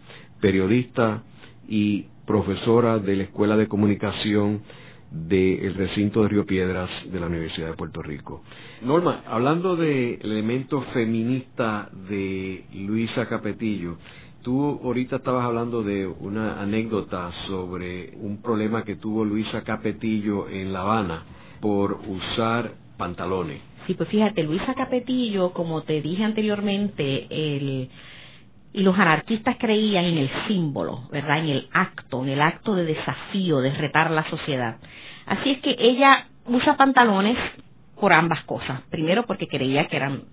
periodista y profesora de la Escuela de Comunicación del recinto de Río Piedras de la Universidad de Puerto Rico. Norma, hablando del elemento feminista de Luisa Capetillo, tú ahorita estabas hablando de una anécdota sobre un problema que tuvo Luisa Capetillo en La Habana por usar pantalones. Sí, pues fíjate, Luisa Capetillo, como te dije anteriormente, el y los anarquistas creían en el símbolo, ¿verdad? En el acto, en el acto de desafío, de retar la sociedad. Así es que ella usa pantalones por ambas cosas. Primero porque creía que eran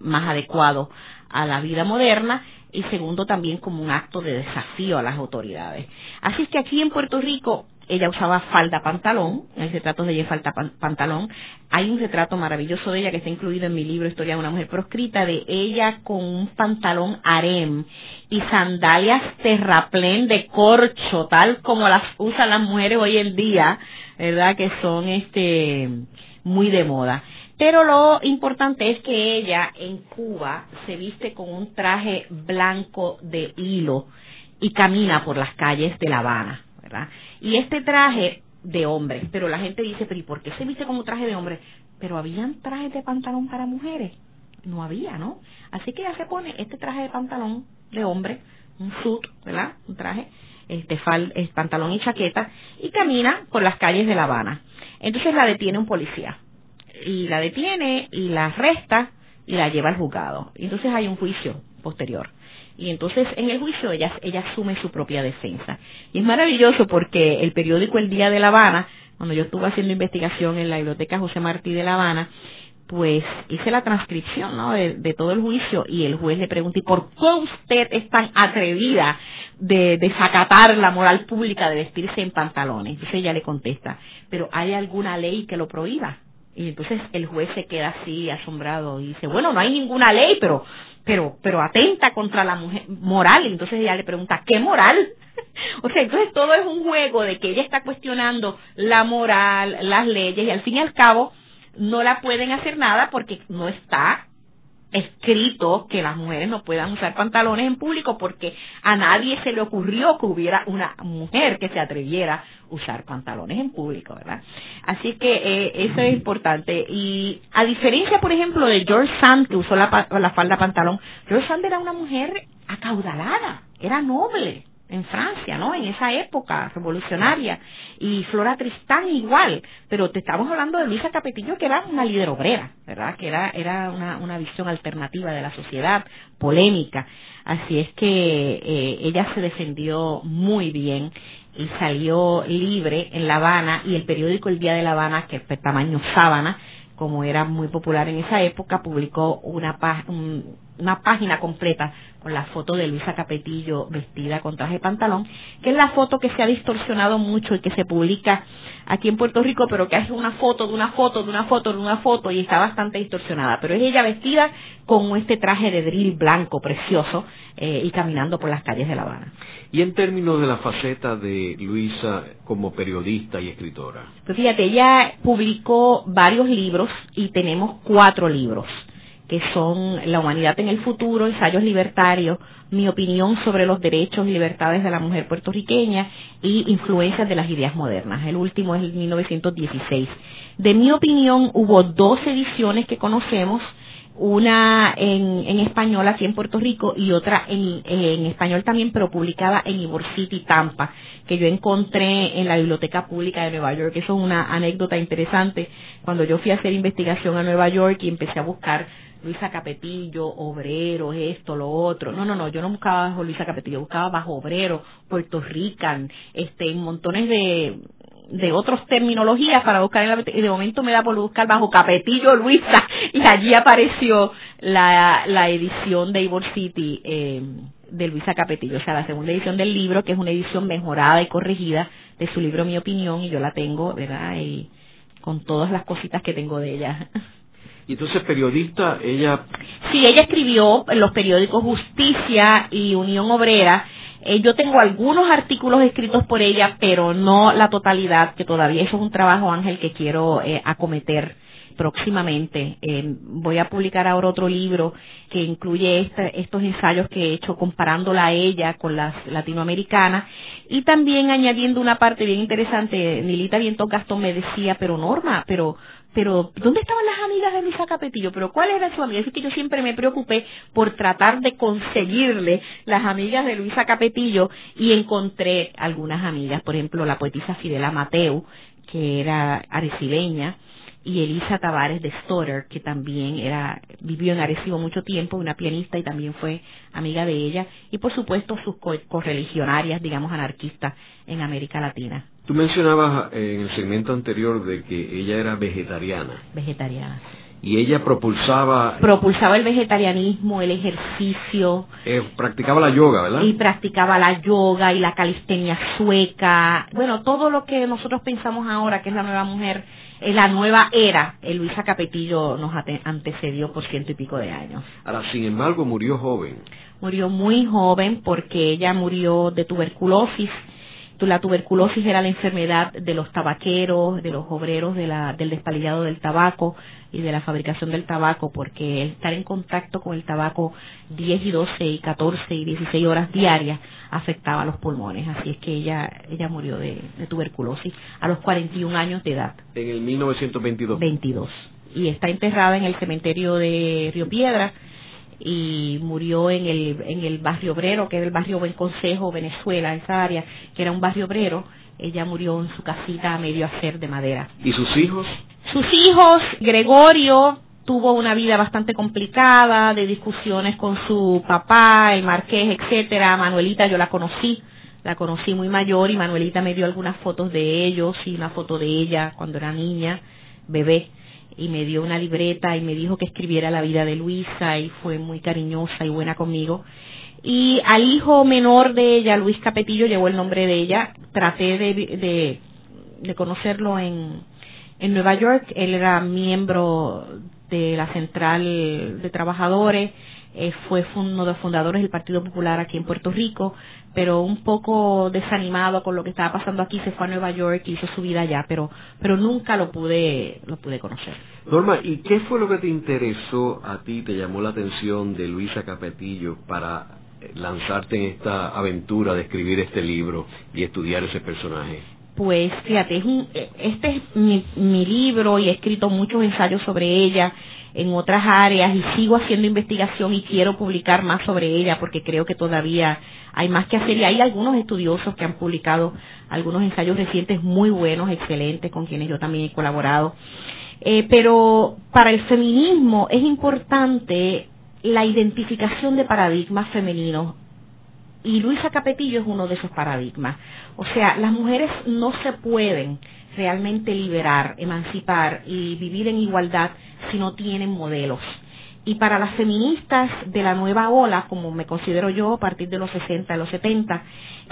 más adecuados a la vida moderna y segundo también como un acto de desafío a las autoridades. Así es que aquí en Puerto Rico ella usaba falda pantalón, en el retrato de ella falta pantalón. Hay un retrato maravilloso de ella que está incluido en mi libro Historia de una mujer proscrita, de ella con un pantalón harem y sandalias terraplén de corcho, tal como las usan las mujeres hoy en día, ¿verdad? Que son este muy de moda. Pero lo importante es que ella en Cuba se viste con un traje blanco de hilo y camina por las calles de La Habana, Y este traje de hombre, pero la gente dice, pero ¿y por qué se viste como traje de hombre? Pero habían trajes de pantalón para mujeres. No había, ¿no? Así que ella se pone este traje de pantalón de hombre, un suit, ¿verdad? Un traje, este fal, pantalón y chaqueta, y camina por las calles de La Habana. Entonces la detiene un policía. Y la detiene y la arresta y la lleva al juzgado. Entonces hay un juicio posterior y entonces en el juicio ella, ella asume su propia defensa. Y es maravilloso porque el periódico El Día de La Habana, cuando yo estuve haciendo investigación en la biblioteca José Martí de La Habana, pues hice la transcripción de, todo el juicio y el juez le pregunta, ¿y por qué usted es tan atrevida de desacatar la moral pública de vestirse en pantalones? Entonces ella le contesta, ¿pero hay alguna ley que lo prohíba? Y entonces el juez se queda así asombrado y dice, bueno, no hay ninguna ley, pero pero pero atenta contra la mujer moral. Y entonces ella le pregunta, ¿qué moral? *laughs* o sea, entonces todo es un juego de que ella está cuestionando la moral, las leyes y al fin y al cabo no la pueden hacer nada porque no está escrito que las mujeres no puedan usar pantalones en público porque a nadie se le ocurrió que hubiera una mujer que se atreviera a usar pantalones en público, ¿verdad? Así que eh, eso es importante. Y a diferencia, por ejemplo, de George Sand, que usó la, la falda pantalón, George Sand era una mujer acaudalada, era noble, en Francia, ¿no? En esa época revolucionaria. Y Flora Tristán igual. Pero te estamos hablando de Luisa Capetillo, que era una líder obrera, ¿verdad? Que era, era una, una visión alternativa de la sociedad, polémica. Así es que eh, ella se defendió muy bien y salió libre en La Habana y el periódico El Día de La Habana, que es tamaño sábana, como era muy popular en esa época, publicó una, una página completa con la foto de Luisa Capetillo vestida con traje de pantalón, que es la foto que se ha distorsionado mucho y que se publica aquí en Puerto Rico, pero que es una foto de una foto de una foto de una foto y está bastante distorsionada. Pero es ella vestida con este traje de drill blanco precioso eh, y caminando por las calles de La Habana. Y en términos de la faceta de Luisa como periodista y escritora. Pues fíjate, ella publicó varios libros y tenemos cuatro libros que son La humanidad en el futuro, ensayos libertarios, mi opinión sobre los derechos y libertades de la mujer puertorriqueña y influencias de las ideas modernas. El último es el 1916. De mi opinión hubo dos ediciones que conocemos, una en, en español aquí en Puerto Rico y otra en, en español también, pero publicada en Ybor City, Tampa, que yo encontré en la Biblioteca Pública de Nueva York. Eso es una anécdota interesante. Cuando yo fui a hacer investigación a Nueva York y empecé a buscar Luisa Capetillo, obrero, esto, lo otro. No, no, no, yo no buscaba bajo Luisa Capetillo, buscaba bajo obrero, Puerto Rican, este, montones de, de otras terminologías para buscar en la, y de momento me da por buscar bajo Capetillo Luisa y allí apareció la, la edición de Ivor City eh, de Luisa Capetillo, o sea, la segunda edición del libro, que es una edición mejorada y corregida de su libro Mi Opinión, y yo la tengo, ¿verdad? Y con todas las cositas que tengo de ella. *laughs* Y entonces, periodista, ella... Sí, ella escribió en los periódicos Justicia y Unión Obrera. Eh, yo tengo algunos artículos escritos por ella, pero no la totalidad, que todavía eso es un trabajo, Ángel, que quiero eh, acometer próximamente. Eh, voy a publicar ahora otro libro que incluye este, estos ensayos que he hecho comparándola a ella con las latinoamericanas y también añadiendo una parte bien interesante. Nilita Viento Gastón me decía, pero Norma, pero pero ¿dónde estaban las amigas de Luisa Capetillo? Pero ¿cuál era su amiga? Es que yo siempre me preocupé por tratar de conseguirle las amigas de Luisa Capetillo y encontré algunas amigas, por ejemplo, la poetisa Fidela Mateu, que era arecibeña, y Elisa Tavares de Stotter, que también era, vivió en Arecibo mucho tiempo, una pianista y también fue amiga de ella, y por supuesto sus correligionarias, digamos, anarquistas en América Latina. Tú mencionabas eh, en el segmento anterior de que ella era vegetariana. Vegetariana. Y ella propulsaba... Propulsaba el vegetarianismo, el ejercicio. Eh, practicaba la yoga, ¿verdad? Y practicaba la yoga y la calistenia sueca. Bueno, todo lo que nosotros pensamos ahora que es la nueva mujer en la nueva era, el Luisa Capetillo nos antecedió por ciento y pico de años. Ahora, sin embargo, murió joven. Murió muy joven porque ella murió de tuberculosis la tuberculosis era la enfermedad de los tabaqueros, de los obreros de la, del despalillado del tabaco y de la fabricación del tabaco, porque estar en contacto con el tabaco 10 y 12 y 14 y 16 horas diarias afectaba a los pulmones. Así es que ella, ella murió de, de tuberculosis a los 41 años de edad. En el 1922. 22. Y está enterrada en el cementerio de Río Piedra y murió en el, en el barrio obrero, que es el barrio Buen Consejo, Venezuela, esa área, que era un barrio obrero. Ella murió en su casita a medio hacer de madera. ¿Y sus hijos? Sus hijos, Gregorio, tuvo una vida bastante complicada, de discusiones con su papá, el marqués, etcétera. Manuelita yo la conocí, la conocí muy mayor y Manuelita me dio algunas fotos de ellos y una foto de ella cuando era niña, bebé y me dio una libreta y me dijo que escribiera la vida de Luisa y fue muy cariñosa y buena conmigo. Y al hijo menor de ella, Luis Capetillo, llevó el nombre de ella, traté de, de, conocerlo en, en Nueva York, él era miembro de la Central de Trabajadores, eh, fue uno de los fundadores del Partido Popular aquí en Puerto Rico, pero un poco desanimado con lo que estaba pasando aquí, se fue a Nueva York y hizo su vida allá, pero, pero nunca lo pude, lo pude conocer. Norma, ¿y qué fue lo que te interesó a ti, te llamó la atención de Luisa Capetillo para eh, lanzarte en esta aventura de escribir este libro y estudiar ese personaje? Pues fíjate, es eh, este es mi, mi libro y he escrito muchos ensayos sobre ella en otras áreas y sigo haciendo investigación y quiero publicar más sobre ella porque creo que todavía hay más que hacer y hay algunos estudiosos que han publicado algunos ensayos recientes muy buenos, excelentes, con quienes yo también he colaborado. Eh, pero para el feminismo es importante la identificación de paradigmas femeninos y Luisa Capetillo es uno de esos paradigmas. O sea, las mujeres no se pueden realmente liberar, emancipar y vivir en igualdad si no tienen modelos. Y para las feministas de la nueva ola, como me considero yo a partir de los 60, de los 70,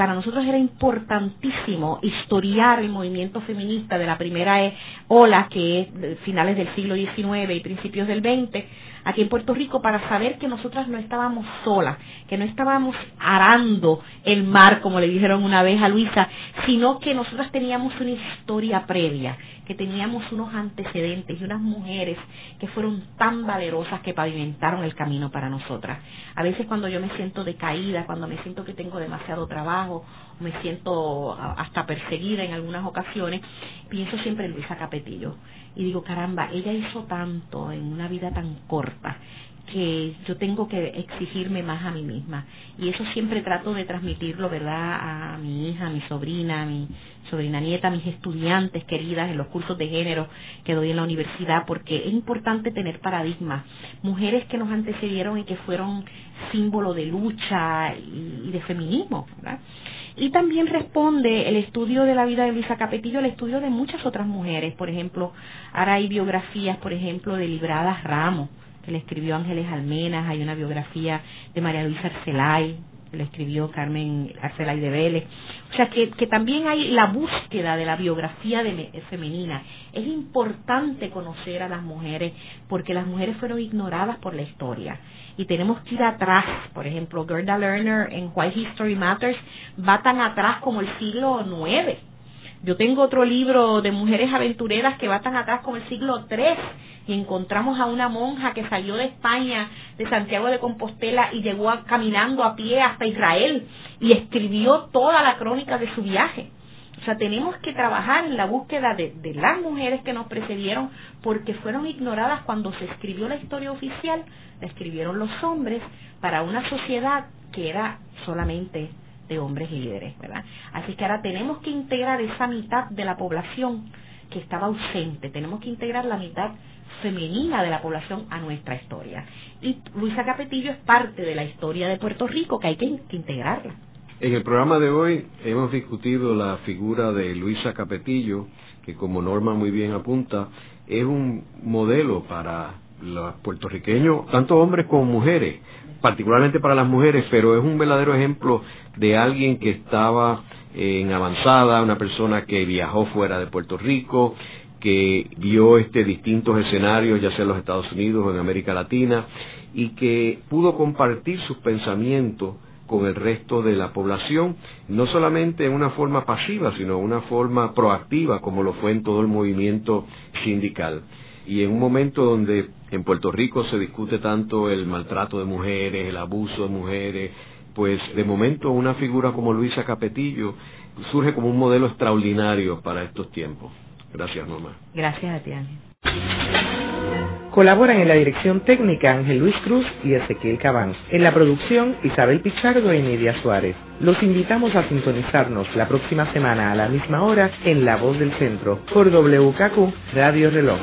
para nosotros era importantísimo historiar el movimiento feminista de la primera e, ola, que es finales del siglo XIX y principios del XX, aquí en Puerto Rico, para saber que nosotras no estábamos solas, que no estábamos arando el mar, como le dijeron una vez a Luisa, sino que nosotras teníamos una historia previa, que teníamos unos antecedentes y unas mujeres que fueron tan valerosas que pavimentaron el camino para nosotras. A veces cuando yo me siento decaída, cuando me siento que tengo demasiado trabajo, me siento hasta perseguida en algunas ocasiones, pienso siempre en Luisa Capetillo. Y digo, caramba, ella hizo tanto en una vida tan corta que yo tengo que exigirme más a mí misma. Y eso siempre trato de transmitirlo, ¿verdad?, a mi hija, a mi sobrina, a mi sobrina nieta, mis estudiantes queridas en los cursos de género que doy en la universidad, porque es importante tener paradigmas. Mujeres que nos antecedieron y que fueron símbolo de lucha y, de feminismo, ¿verdad? Y también responde el estudio de la vida de Luisa Capetillo al estudio de muchas otras mujeres. Por ejemplo, ahora hay biografías, por ejemplo, de Libradas Ramos, que le escribió Ángeles Almenas, hay una biografía de María Luisa Arcelay, lo escribió Carmen Arcela de Vélez. O sea, que, que también hay la búsqueda de la biografía de, femenina. Es importante conocer a las mujeres porque las mujeres fueron ignoradas por la historia. Y tenemos que ir atrás. Por ejemplo, Gerda Lerner en Why History Matters va tan atrás como el siglo IX. Yo tengo otro libro de mujeres aventureras que va tan atrás como el siglo III y encontramos a una monja que salió de España, de Santiago de Compostela, y llegó caminando a pie hasta Israel y escribió toda la crónica de su viaje. O sea, tenemos que trabajar en la búsqueda de, de, las mujeres que nos precedieron porque fueron ignoradas cuando se escribió la historia oficial, la escribieron los hombres para una sociedad que era solamente de hombres y líderes, ¿verdad? Así que ahora tenemos que integrar esa mitad de la población que estaba ausente, tenemos que integrar la mitad femenina de la población a nuestra historia. Y Luisa Capetillo es parte de la historia de Puerto Rico que hay que, integrarla. En el programa de hoy hemos discutido la figura de Luisa Capetillo, que como Norma muy bien apunta, es un modelo para los puertorriqueños, tanto hombres como mujeres, particularmente para las mujeres, pero es un verdadero ejemplo de alguien que estaba en avanzada, una persona que viajó fuera de Puerto Rico, que vio este distintos escenarios, ya sea en los Estados Unidos o en América Latina, y que pudo compartir sus pensamientos con el resto de la población, no solamente en una forma pasiva, sino en una forma proactiva, como lo fue en todo el movimiento sindical. Y en un momento donde en Puerto Rico se discute tanto el maltrato de mujeres, el abuso de mujeres, pues de momento una figura como Luisa Capetillo surge como un modelo extraordinario para estos tiempos. Gracias, mamá. Gracias a ti, Colaboran en la dirección técnica Ángel Luis Cruz y Ezequiel Cabán. En la producción Isabel Pichardo y Nidia Suárez. Los invitamos a sintonizarnos la próxima semana a la misma hora en La Voz del Centro por WKQ Radio Reloj.